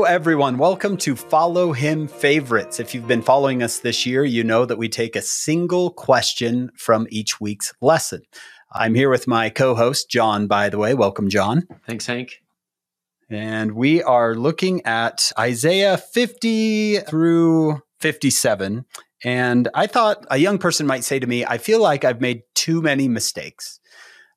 Hello, everyone. Welcome to Follow Him Favorites. If you've been following us this year, you know that we take a single question from each week's lesson. I'm here with my co host, John, by the way. Welcome, John. Thanks, Hank. And we are looking at Isaiah 50 through 57. And I thought a young person might say to me, I feel like I've made too many mistakes.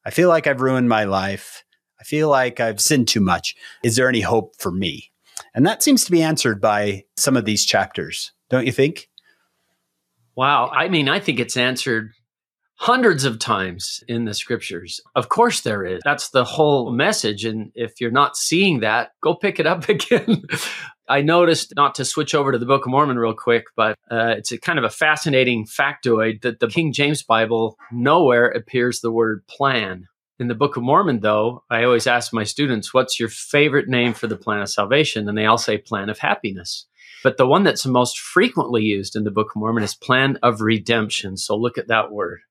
I feel like I've ruined my life. I feel like I've sinned too much. Is there any hope for me? And that seems to be answered by some of these chapters, don't you think? Wow. I mean, I think it's answered hundreds of times in the scriptures. Of course, there is. That's the whole message. And if you're not seeing that, go pick it up again. I noticed, not to switch over to the Book of Mormon real quick, but uh, it's a kind of a fascinating factoid that the King James Bible nowhere appears the word plan. In the Book of Mormon, though, I always ask my students, what's your favorite name for the plan of salvation? And they all say plan of happiness. But the one that's most frequently used in the Book of Mormon is plan of redemption. So look at that word.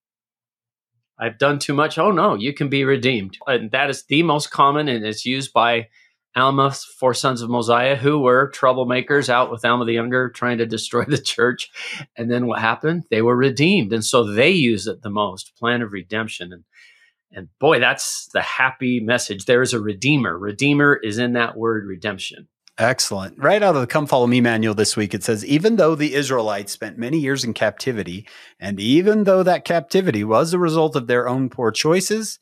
I've done too much. Oh, no, you can be redeemed. And that is the most common and it's used by Alma's four sons of Mosiah, who were troublemakers out with Alma the Younger trying to destroy the church. And then what happened? They were redeemed. And so they use it the most plan of redemption. And and boy, that's the happy message. There is a redeemer. Redeemer is in that word redemption. Excellent. Right out of the Come Follow Me manual this week, it says, even though the Israelites spent many years in captivity, and even though that captivity was a result of their own poor choices,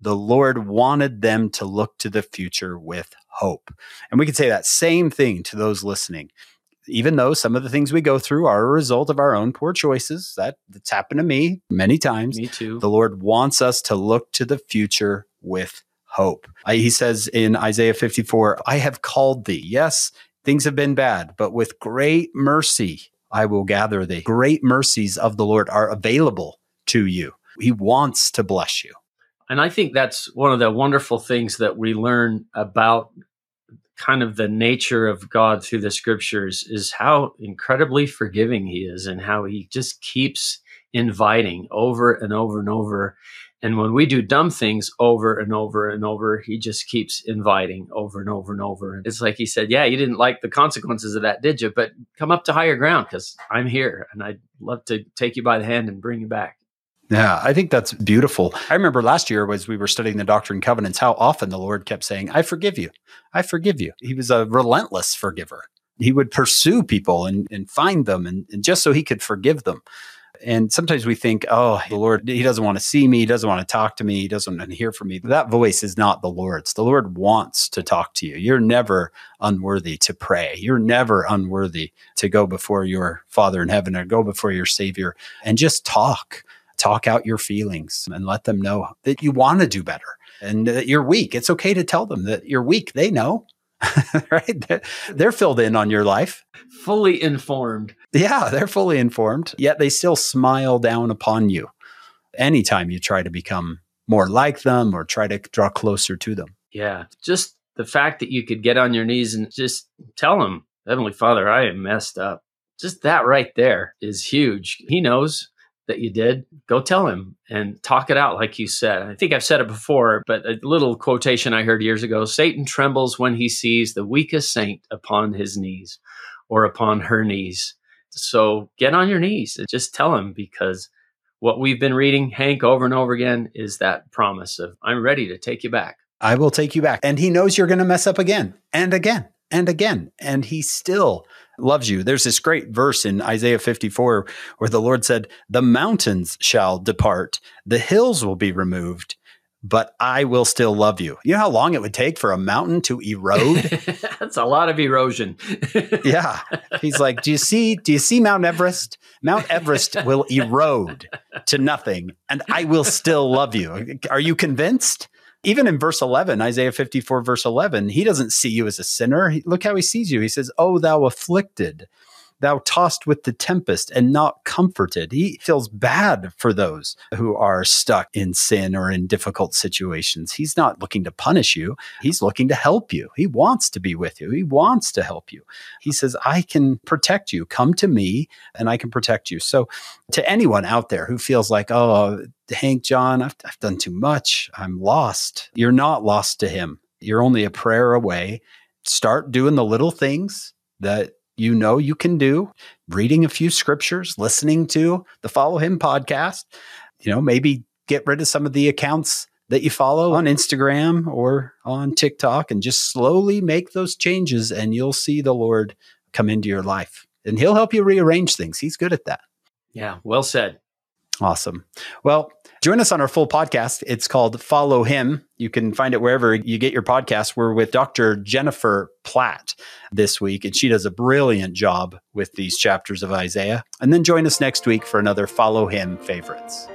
the Lord wanted them to look to the future with hope. And we can say that same thing to those listening even though some of the things we go through are a result of our own poor choices, that that's happened to me many times. Me too. The Lord wants us to look to the future with hope. I, he says in Isaiah 54, I have called thee. Yes, things have been bad, but with great mercy I will gather thee. Great mercies of the Lord are available to you. He wants to bless you. And I think that's one of the wonderful things that we learn about kind of the nature of God through the scriptures is how incredibly forgiving he is and how he just keeps inviting over and over and over. And when we do dumb things over and over and over, he just keeps inviting over and over and over. It's like he said, Yeah, you didn't like the consequences of that, did you? But come up to higher ground because I'm here and I'd love to take you by the hand and bring you back. Yeah, I think that's beautiful. I remember last year as we were studying the Doctrine and Covenants, how often the Lord kept saying, I forgive you. I forgive you. He was a relentless forgiver. He would pursue people and, and find them and, and just so he could forgive them. And sometimes we think, oh, the Lord, he doesn't want to see me. He doesn't want to talk to me. He doesn't want to hear from me. That voice is not the Lord's. The Lord wants to talk to you. You're never unworthy to pray. You're never unworthy to go before your Father in heaven or go before your Savior and just talk talk out your feelings and let them know that you want to do better and that you're weak. It's okay to tell them that you're weak. They know, right? They're filled in on your life. Fully informed. Yeah, they're fully informed, yet they still smile down upon you anytime you try to become more like them or try to draw closer to them. Yeah. Just the fact that you could get on your knees and just tell them, Heavenly Father, I am messed up. Just that right there is huge. He knows that you did, go tell him and talk it out, like you said. I think I've said it before, but a little quotation I heard years ago Satan trembles when he sees the weakest saint upon his knees or upon her knees. So get on your knees and just tell him because what we've been reading, Hank, over and over again is that promise of, I'm ready to take you back. I will take you back. And he knows you're going to mess up again and again and again. And he still loves you. There's this great verse in Isaiah 54 where the Lord said, The mountains shall depart, the hills will be removed, but I will still love you. You know how long it would take for a mountain to erode? That's a lot of erosion. yeah. He's like, Do you see, do you see Mount Everest? Mount Everest will erode to nothing, and I will still love you. Are you convinced? Even in verse 11, Isaiah 54, verse 11, he doesn't see you as a sinner. He, look how he sees you. He says, Oh, thou afflicted, thou tossed with the tempest and not comforted. He feels bad for those who are stuck in sin or in difficult situations. He's not looking to punish you, he's looking to help you. He wants to be with you, he wants to help you. He says, I can protect you. Come to me and I can protect you. So, to anyone out there who feels like, oh, Hank, John, I've, I've done too much, I'm lost, you're not lost to him. You're only a prayer away start doing the little things that you know you can do, reading a few scriptures, listening to the Follow Him podcast, you know, maybe get rid of some of the accounts that you follow on Instagram or on TikTok and just slowly make those changes and you'll see the Lord come into your life. And he'll help you rearrange things. He's good at that. Yeah, well said. Awesome. Well, join us on our full podcast. It's called Follow Him. You can find it wherever you get your podcast. We're with Dr. Jennifer Platt this week, and she does a brilliant job with these chapters of Isaiah. And then join us next week for another Follow Him favorites.